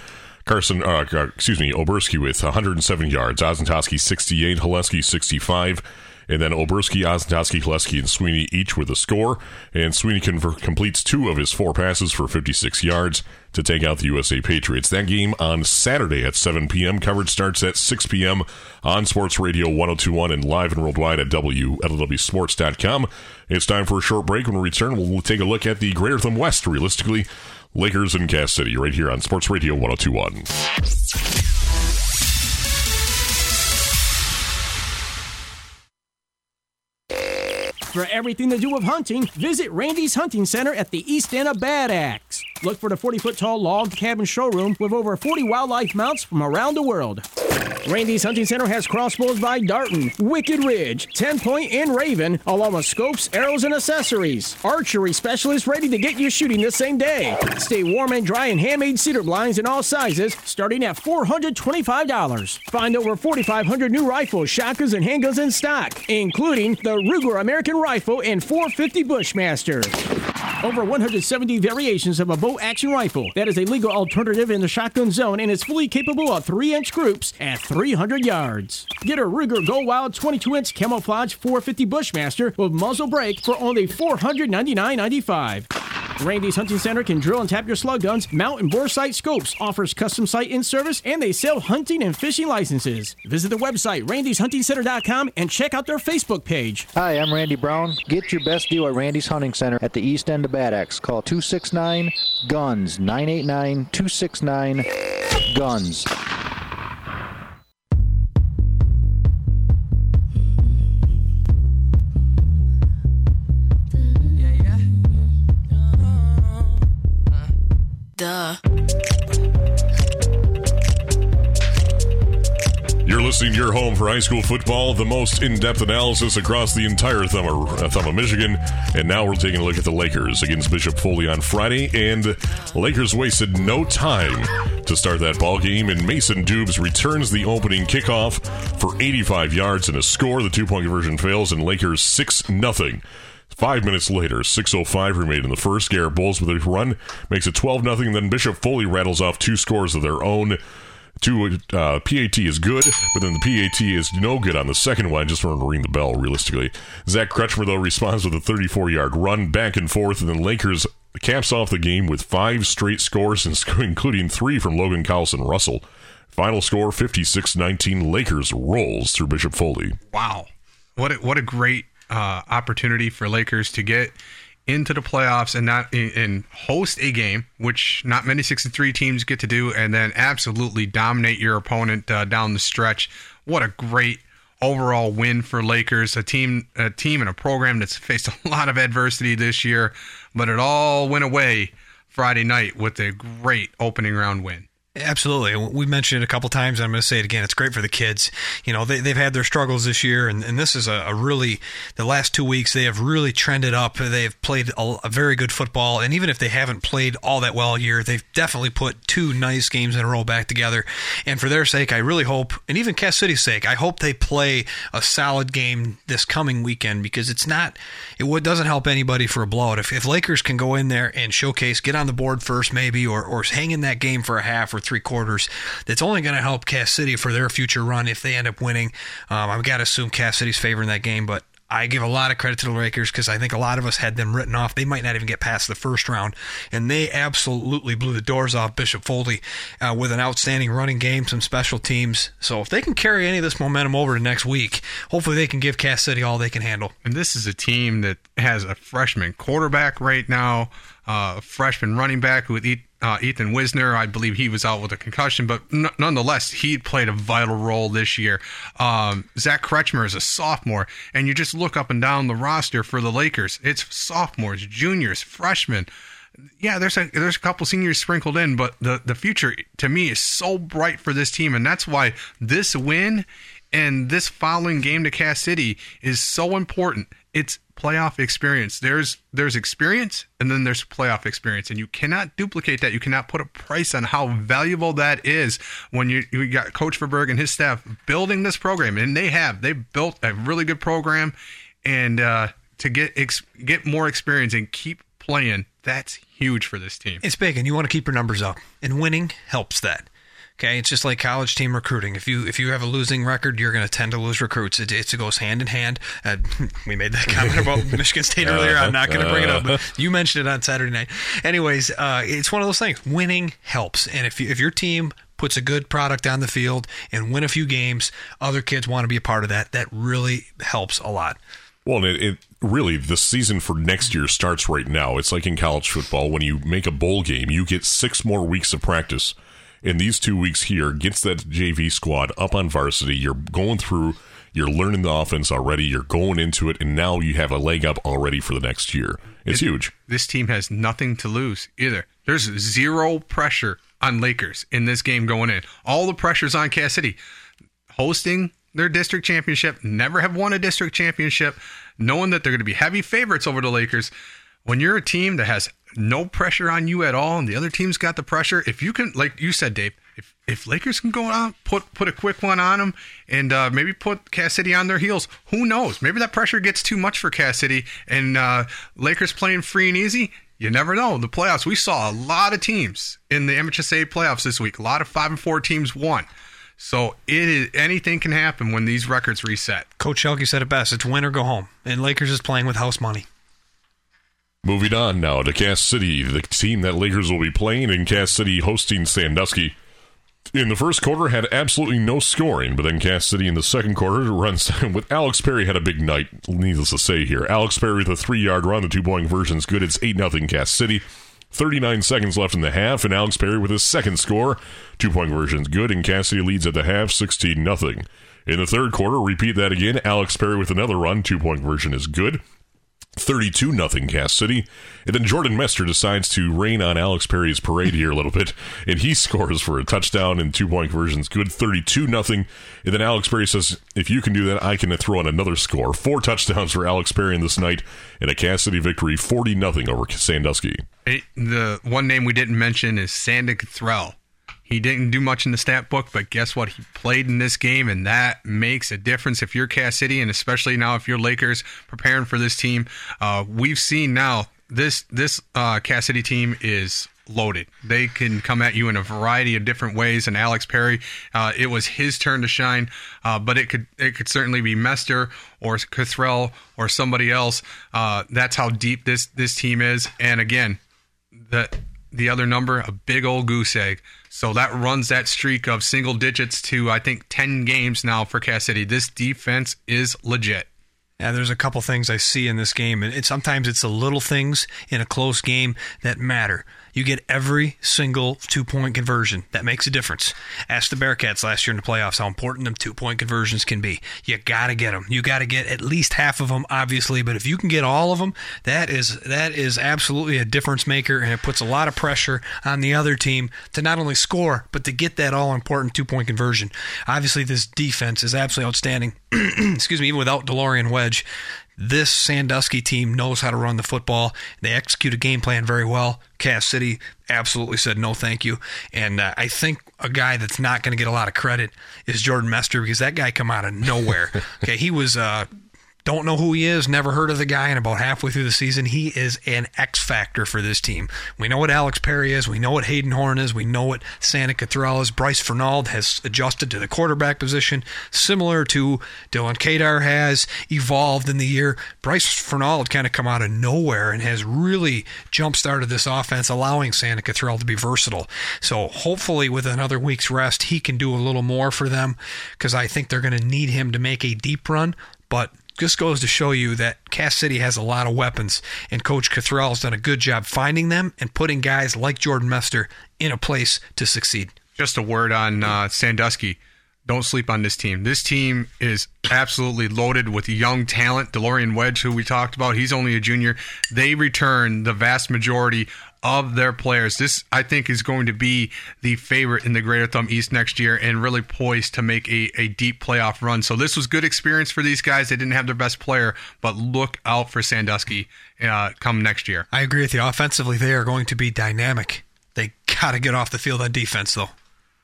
Carson, uh, uh excuse me, Oberski with 107 yards, Ozentowski 68, Hleski 65. And then Oberski, Ozentowski, Hleski, and Sweeney each with a score. And Sweeney completes two of his four passes for 56 yards to take out the USA Patriots. That game on Saturday at 7 p.m. Coverage starts at 6 p.m. on Sports Radio 1021 and live and worldwide at WLEWSports.com. It's time for a short break. When we return, we'll take a look at the Greater Thumb West, realistically, Lakers and Cass City, right here on Sports Radio 1021. For everything to do with hunting, visit Randy's Hunting Center at the east end of Bad Axe. Look for the 40 foot tall log cabin showroom with over 40 wildlife mounts from around the world. Randy's Hunting Center has crossbows by Darton, Wicked Ridge, 10 Point, and Raven, along with scopes, arrows, and accessories. Archery specialists ready to get you shooting the same day. Stay warm and dry in handmade cedar blinds in all sizes, starting at $425. Find over 4,500 new rifles, shotguns, and handguns in stock, including the Ruger American Rifle and 450 Bushmaster. Over 170 variations of a action rifle that is a legal alternative in the shotgun zone and is fully capable of 3 inch groups at 300 yards. Get a Ruger Go Wild 22 inch camouflage 450 Bushmaster with muzzle brake for only $499.95. Randy's Hunting Center can drill and tap your slug guns, mount and bore sight scopes, offers custom sight in service, and they sell hunting and fishing licenses. Visit the website randyshuntingcenter.com and check out their Facebook page. Hi, I'm Randy Brown. Get your best deal at Randy's Hunting Center at the east end of Bad Axe. Call 269 GUNS 989 269 GUNS. Listening to your home for high school football, the most in-depth analysis across the entire thumb of, uh, thumb of Michigan. And now we're taking a look at the Lakers against Bishop Foley on Friday. And Lakers wasted no time to start that ball game. And Mason Dubes returns the opening kickoff for 85 yards and a score. The two-point conversion fails, and Lakers six nothing. Five minutes later, 6.05 remained in the first. Garrett Bowles with a run makes it 12 0. Then Bishop Foley rattles off two scores of their own. Two uh, PAT is good, but then the PAT is no good on the second one. I just to ring the bell, realistically. Zach Kretschmer, though, responds with a 34 yard run back and forth, and then Lakers caps off the game with five straight scores, (laughs) including three from Logan Carlson Russell. Final score 56 19. Lakers rolls through Bishop Foley. Wow. What a, what a great uh, opportunity for Lakers to get into the playoffs and not and host a game, which not many six and three teams get to do, and then absolutely dominate your opponent uh, down the stretch. What a great overall win for Lakers, a team, a team and a program that's faced (laughs) a lot of adversity this year, but it all went away Friday night with a great opening round win. Absolutely. We mentioned it a couple times. I'm going to say it again. It's great for the kids. You know, they, they've had their struggles this year, and, and this is a, a really, the last two weeks, they have really trended up. They've played a, a, very good football, and even if they haven't played all that well year, they've definitely put two nice games in a row back together. And for their sake, I really hope, and even Cass City's sake, I hope they play a solid game this coming weekend because it's not, it doesn't help anybody for a blowout. If, if Lakers can go in there and showcase, get on the board first maybe, or, or hang in that game for a half or three quarters. That's only going to help Cass City for their future run if they end up winning. Um, I've got to assume Cass City's favoring that game, but I give a lot of credit to the Lakers because I think a lot of us had them written off. They might not even get past the first round, and they absolutely blew the doors off Bishop Foley uh, with an outstanding running game, some special teams. So if they can carry any of this momentum over to next week, hopefully they can give Cass City all they can handle. And this is a team that has a freshman quarterback right now, uh, freshman running back with uh, Ethan Wisner. I believe he was out with a concussion, but n- nonetheless, he played a vital role this year. Um, Zach Kretschmer is a sophomore, and you just look up and down the roster for the Lakers. It's sophomores, juniors, freshmen. yeah, there's a there's a couple seniors sprinkled in, but the the future to me is so bright for this team, and that's why this win and this following game to Cass City is so important. It's playoff experience. There's there's experience and then there's playoff experience and you cannot duplicate that. You cannot put a price on how valuable that is when you you got Coach Verberg and his staff building this program and they have they built a really good program and uh, to get ex- get more experience and keep playing that's huge for this team. It's big, and you want to keep your numbers up, and winning helps that. Okay, it's just like college team recruiting. If you if you have a losing record, you're going to tend to lose recruits. It, it goes hand in hand. Uh, (laughs) we made that comment about (laughs) Michigan State earlier. I'm not going to bring it up, but you mentioned it on Saturday night. Anyways, uh, it's one of those things. Winning helps, and if you, if your team puts a good product on the field and win a few games, other kids want to be a part of that. That really helps a lot. Well, it, it really the season for next year starts right now. It's like in college football when you make a bowl game, you get six more weeks of practice in these two weeks here gets that JV squad up on varsity. You're going through, you're learning the offense already. You're going into it, and now you have a leg up already for the next year. It's it, huge. This team has nothing to lose either. There's zero pressure on Lakers in this game going in. All the pressure's on Cass City. Hosting their district championship, never have won a district championship, knowing that they're going to be heavy favorites over the Lakers. When you're a team that has no pressure on you at all, and the other team's got the pressure. If you can, like you said, Dave, if if Lakers can go out, put put a quick one on them, and uh, maybe put Cassidy on their heels, who knows? Maybe that pressure gets too much for Cassidy, and uh, Lakers playing free and easy. You never know. The playoffs, we saw a lot of teams in the MHSA playoffs this week. A lot of five and four teams won. So it is anything can happen when these records reset. Coach Shelke said it best: it's win or go home, and Lakers is playing with house money. Moving on now to Cass City, the team that Lakers will be playing in Cass City hosting Sandusky. In the first quarter, had absolutely no scoring, but then Cass City in the second quarter (laughs) runs with Alex Perry had a big night. Needless to say here, Alex Perry with a three-yard run, the two-point version is good. It's eight nothing Cass City. 39 seconds left in the half, and Alex Perry with his second score. Two point version is good, and Cass City leads at the half 16 0. In the third quarter, repeat that again. Alex Perry with another run. Two point version is good. 32 nothing Cass City. And then Jordan Mester decides to rain on Alex Perry's parade here a little bit, and he (laughs) scores for a touchdown and two point conversions. Good 32 nothing. And then Alex Perry says, if you can do that, I can throw in another score. Four touchdowns for Alex Perry in this night, and a Cass City victory 40 nothing over Sandusky. the one name we didn't mention is Sandy Threll. He didn't do much in the stat book, but guess what? He played in this game, and that makes a difference if you're Cass City, and especially now if you're Lakers preparing for this team. Uh, we've seen now this this uh, Cass City team is loaded. They can come at you in a variety of different ways. And Alex Perry, uh, it was his turn to shine, uh, but it could it could certainly be Mester or Cothrell or somebody else. Uh, that's how deep this this team is. And again, the the other number, a big old goose egg. So that runs that streak of single digits to I think 10 games now for Cass City. This defense is legit. Yeah, there's a couple things I see in this game, and it, sometimes it's the little things in a close game that matter. You get every single two point conversion. That makes a difference. Ask the Bearcats last year in the playoffs how important them two point conversions can be. You got to get them. You got to get at least half of them, obviously, but if you can get all of them, that is that is absolutely a difference maker, and it puts a lot of pressure on the other team to not only score but to get that all important two point conversion. Obviously, this defense is absolutely outstanding. (clears throat) Excuse me, even without DeLorean Wedge this Sandusky team knows how to run the football. They execute a game plan very well. Cass City absolutely said no thank you. And uh, I think a guy that's not going to get a lot of credit is Jordan Mester because that guy come out of nowhere. (laughs) okay, he was uh, don't know who he is, never heard of the guy, and about halfway through the season, he is an X factor for this team. We know what Alex Perry is, we know what Hayden Horn is, we know what Santa Cathrall is. Bryce Fernald has adjusted to the quarterback position, similar to Dylan Kadar has evolved in the year. Bryce Fernald kind of come out of nowhere and has really jump started this offense, allowing Santa Cathrall to be versatile. So hopefully, with another week's rest, he can do a little more for them because I think they're going to need him to make a deep run. But just goes to show you that Cass City has a lot of weapons, and Coach Cathrall has done a good job finding them and putting guys like Jordan Mester in a place to succeed. Just a word on uh, Sandusky. Don't sleep on this team. This team is absolutely loaded with young talent. DeLorean Wedge, who we talked about, he's only a junior. They return the vast majority of their players. This, I think, is going to be the favorite in the Greater Thumb East next year and really poised to make a, a deep playoff run. So this was good experience for these guys. They didn't have their best player, but look out for Sandusky uh, come next year. I agree with you. Offensively, they are going to be dynamic. They got to get off the field on defense, though.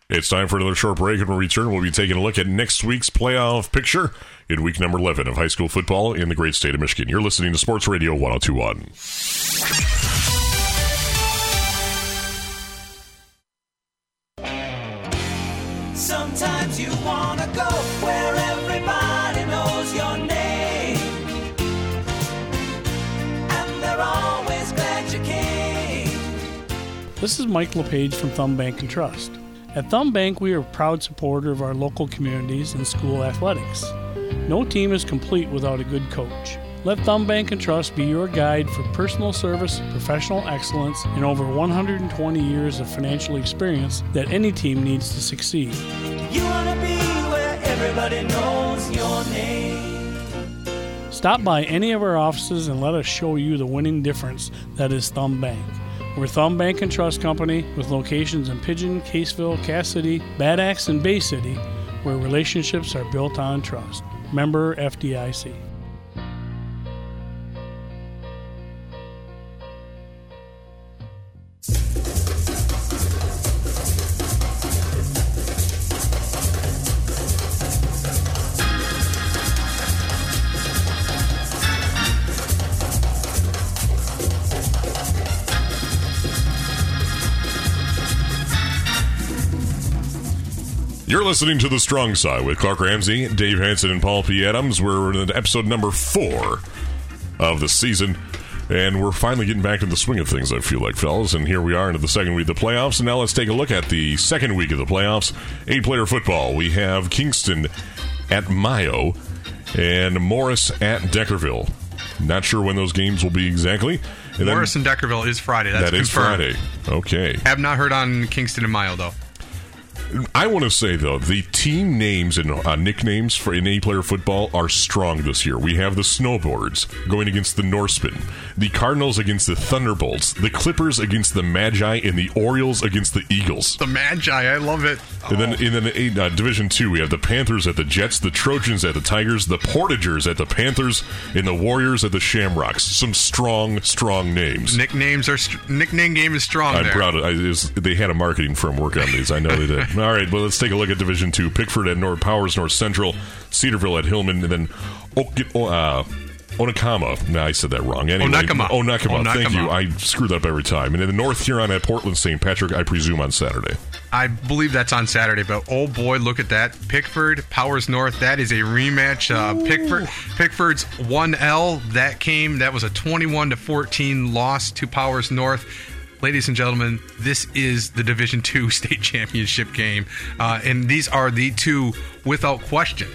It's time for another short break, and when we return, we'll be taking a look at next week's playoff picture in week number 11 of high school football in the great state of Michigan. You're listening to Sports Radio 1021. This is Mike LePage from Thumb Bank and Trust. At Thumb Bank, we are a proud supporter of our local communities and school athletics. No team is complete without a good coach. Let Thumb Bank and Trust be your guide for personal service, professional excellence, and over 120 years of financial experience that any team needs to succeed. You wanna be where everybody knows your name. Stop by any of our offices and let us show you the winning difference that is Thumb Bank. We're Thumb Bank and Trust Company with locations in Pigeon, Caseville, Cass City, Bad Axe, and Bay City, where relationships are built on trust. Member FDIC. You're listening to The Strong Side with Clark Ramsey, Dave Hanson, and Paul P. Adams. We're in episode number four of the season, and we're finally getting back to the swing of things, I feel like, fellas. And here we are into the second week of the playoffs. And now let's take a look at the second week of the playoffs. Eight player football. We have Kingston at Mio and Morris at Deckerville. Not sure when those games will be exactly. And then- Morris and Deckerville is Friday. That's that is. Friday. Okay. Have not heard on Kingston and Mio, though. I want to say though, the team names and uh, nicknames for in eight-player football are strong this year. We have the Snowboards going against the Norsemen, the Cardinals against the Thunderbolts, the Clippers against the Magi, and the Orioles against the Eagles. The Magi, I love it. And then in the uh, Division Two, we have the Panthers at the Jets, the Trojans at the Tigers, the Portagers at the Panthers, and the Warriors at the Shamrocks. Some strong, strong names. Nicknames are st- nickname game is strong. I'm there. proud of I, it was- They had a marketing firm work on these. I know they did. (laughs) All right, well, let's take a look at Division Two. Pickford at North Powers, North Central, Cedarville at Hillman, and then uh, Onakama. No, I said that wrong. Anyway, Onakama. Onakama. Thank you. I screw that up every time. And then the North Huron at Portland St. Patrick, I presume, on Saturday. I believe that's on Saturday, but oh boy, look at that. Pickford, Powers North, that is a rematch. Uh, Pickford Pickford's 1L, that came, that was a 21 to 14 loss to Powers North. Ladies and gentlemen, this is the Division Two (laughs) state championship game. Uh, and these are the two, without question,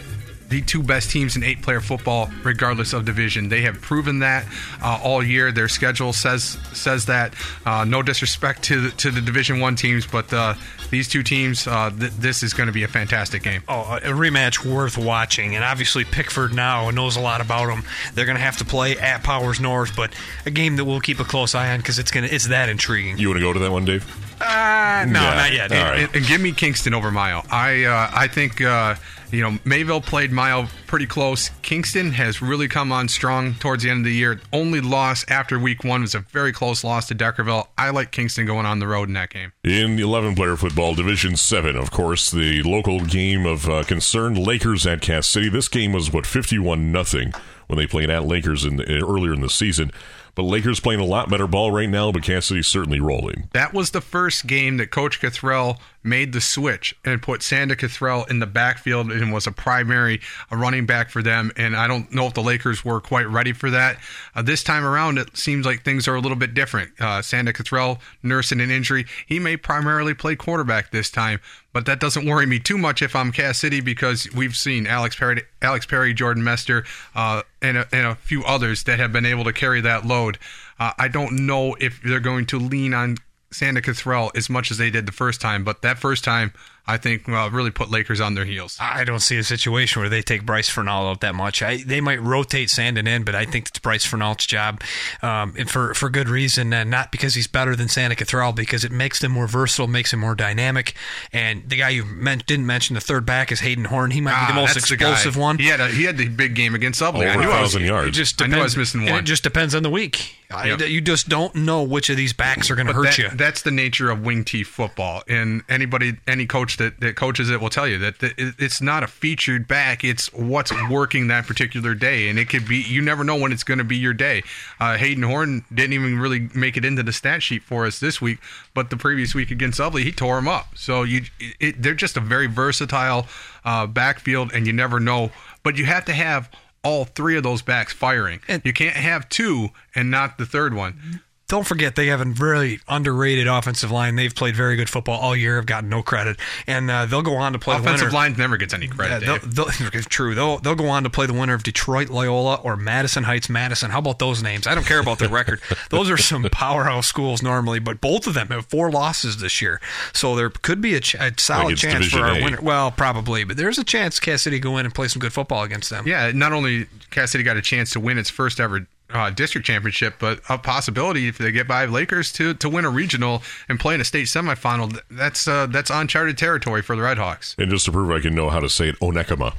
the two best teams in eight player football regardless of division they have proven that uh, all year their schedule says says that uh, no disrespect to the, to the division one teams but uh, these two teams uh, th- this is going to be a fantastic game Oh, a rematch worth watching, and obviously Pickford now knows a lot about them. They're going to have to play at Powers North, but a game that we'll keep a close eye on because it's gonna it's that intriguing. You want to go to that one, Dave? Uh, no, Yeah. not yet. All right. and, and give me Kingston over Mio. I uh, I think uh, you know Mayville played Mio pretty close. Kingston has really come on strong towards the end of the year. Only loss after week one was a very close loss to Deckerville. I like Kingston going on the road in that game. In the 11 player football, Division 7, of course, the local game of uh, concern, Lakers at Cass City. This game was, what, 51 nothing when they played at Lakers in the, earlier in the season. But Lakers playing a lot better ball right now, but Cass City's certainly rolling. That was the first game that Coach Cathrell made the switch and put Sanda Cathrell in the backfield and was a primary uh, running back for them. And I don't know if the Lakers were quite ready for that. Uh, this time around, it seems like things are a little bit different. Uh, Sanda Cathrell nursing an injury. He may primarily play quarterback this time, but that doesn't worry me too much if I'm Cass City because we've seen Alex Perry, Alex Perry, Jordan Mester, uh, and, a, and a few others that have been able to carry that load. Uh, I don't know if they're going to lean on Santa Cathrell as much as they did the first time, but that first time, I think uh, really put Lakers on their heels. I don't see a situation where they take Bryce Fernald out that much. I, they might rotate Sandin in, but I think it's Bryce Fernald's job, um, and for for good reason, and not because he's better than Santa Cathrall, because it makes him more versatile, makes him more dynamic. And the guy you men- didn't mention, the third back, is Hayden Horn. He might be Ah, the most that's the explosive one. He had a, he had the big game against Ubly. Over I a knew I was, thousand yards. It just I knew I was depends- missing and one. It just depends on the week. I- you just don't know which of these backs are going to hurt that- you. That's the nature of wing T football, and anybody, any coach that, that coaches it will tell you that the, it's not a featured back. It's what's working that particular day, and it could be. You never know when it's going to be your day. Uh, Hayden Horn didn't even really make it into the stat sheet for us this week, but the previous week against Ubly, he tore him up. So you, it, they're just a very versatile uh, backfield, and you never know. But you have to have all three of those backs firing. And- you can't have two and not the third one. Don't forget they have a really underrated offensive line. They've played very good football all year. Have gotten no credit, and uh, they'll go on to play the Offensive winner. line never gets any Yeah, credit. they'll, Dave. they'll, (laughs) true. They'll they'll go on to play the winner of Detroit Loyola or Madison Heights Madison. How about those names? I don't care about their record. (laughs) Those are some powerhouse schools normally, but both of them have four losses this year, so there could be a, ch- a solid chance for our A. winner. Well, probably, but there's a chance Cass City go in and play some good football against them. Yeah, not only Cass City got a chance to win its first ever uh, district championship, but a possibility if they get by Lakers to to win a regional and play in a state semifinal. That's uh, that's uncharted territory for the Red Hawks. And just to prove I can know how to say it, Onekama.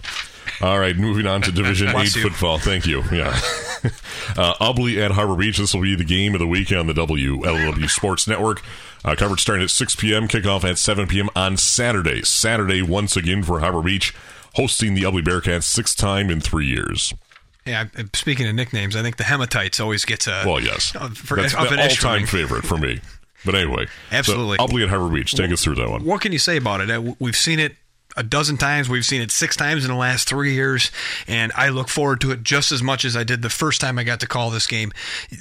All right, moving on to Division (laughs) 8 you. football. Thank you. Yeah. (laughs) uh, Ubly at Harbor Beach. This will be the game of the week on the WLEW Sports Network. Uh, coverage starting at 6 p.m., kickoff at 7 p.m. on Saturday. Saturday, once again, for Harbor Beach, hosting the Ubly Bearcats sixth time in three years. Yeah. Speaking of nicknames, I think the Hematites always gets a Well, yes. uh, for, That's an all-time favorite for me. But anyway. Absolutely. So, at Harbor Beach. Take us through that one. What can you say about it? Uh, We've seen it a dozen times. We've seen it six times in the last three years, and I look forward to it just as much as I did the first time I got to call this game.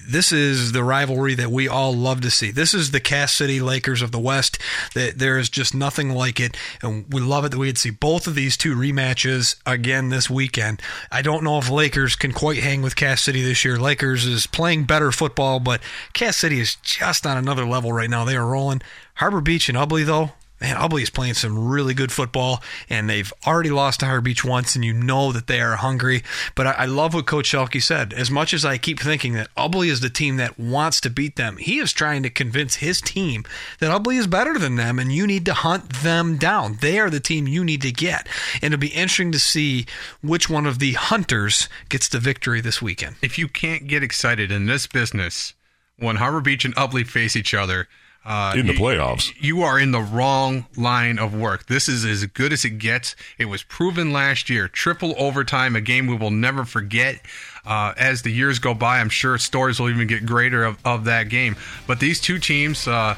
This is the rivalry that we all love to see. This is the Cass City Lakers of the West. That there is just nothing like it, and we love it that we would see both of these two rematches again this weekend. I don't know if Lakers can quite hang with Cass City this year. Lakers is playing better football, but Cass City is just on another level right now. They are rolling. Harbor Beach and Ubly though man, Ubly is playing some really good football, and they've already lost to Harbor Beach once, and you know that they are hungry. But I, I love what Coach Shelke said. As much as I keep thinking that Ubly is the team that wants to beat them, he is trying to convince his team that Ubly is better than them, and you need to hunt them down. They are the team you need to get. And it'll be interesting to see which one of the hunters gets the victory this weekend. If you can't get excited in this business when Harbor Beach and Ubly face each other. Uh, In the you- playoffs. you are in the wrong line of work. This is as good as it gets. It was proven last year. Triple overtime, a game we will never forget. Uh, as the years go by, I'm sure stories will even get greater of, of that game. But these two teams, uh,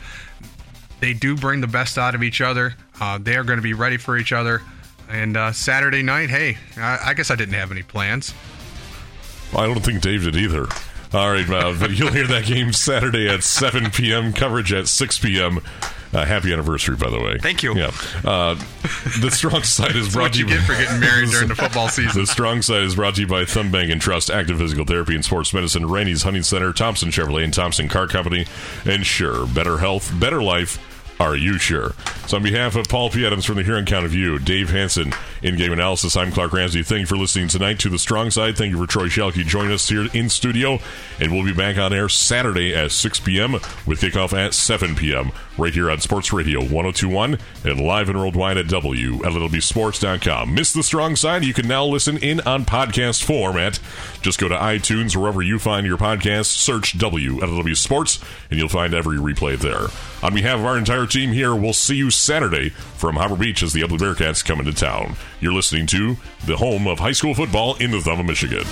they do bring the best out of each other. Uh, they are going to be ready for each other. And uh, Saturday night, hey, I, I guess I didn't have any plans. I don't think Dave did either. All right, uh, (laughs) but you'll hear that game Saturday at 7 p.m. Coverage at 6 p.m. Uh, happy anniversary, by the way. Thank you. Yeah. Uh, the strong (laughs) side is brought to you get for getting married (laughs) during the football season. The strong side is brought to you by Thumb Bank and Trust, Active Physical Therapy and Sports Medicine, Randy's Hunting Center, Thompson Chevrolet and Thompson Car Company, and Scheurer, better health, better life. Are you sure? So, on behalf of Paul P. Adams from the Huron County View, Dave Hanson, in game analysis, I'm Clark Ramsey. Thank you for listening tonight to the Strong Side. Thank you for Troy Shelke joining us here in studio. And we'll be back on air Saturday at 6 p.m. with kickoff at 7 p.m. right here on Sports Radio 1021 and live and worldwide at WLEWSports.com. Miss the Strong Side? You can now listen in on podcast format. Just go to iTunes, wherever you find your podcasts, search WLEW Sports, and you'll find every replay there. On behalf of our entire team here, we'll see you Saturday from Harbor Beach as the Ubly Bearcats come into town. You're listening to the home of high school football in the Thumb of Michigan.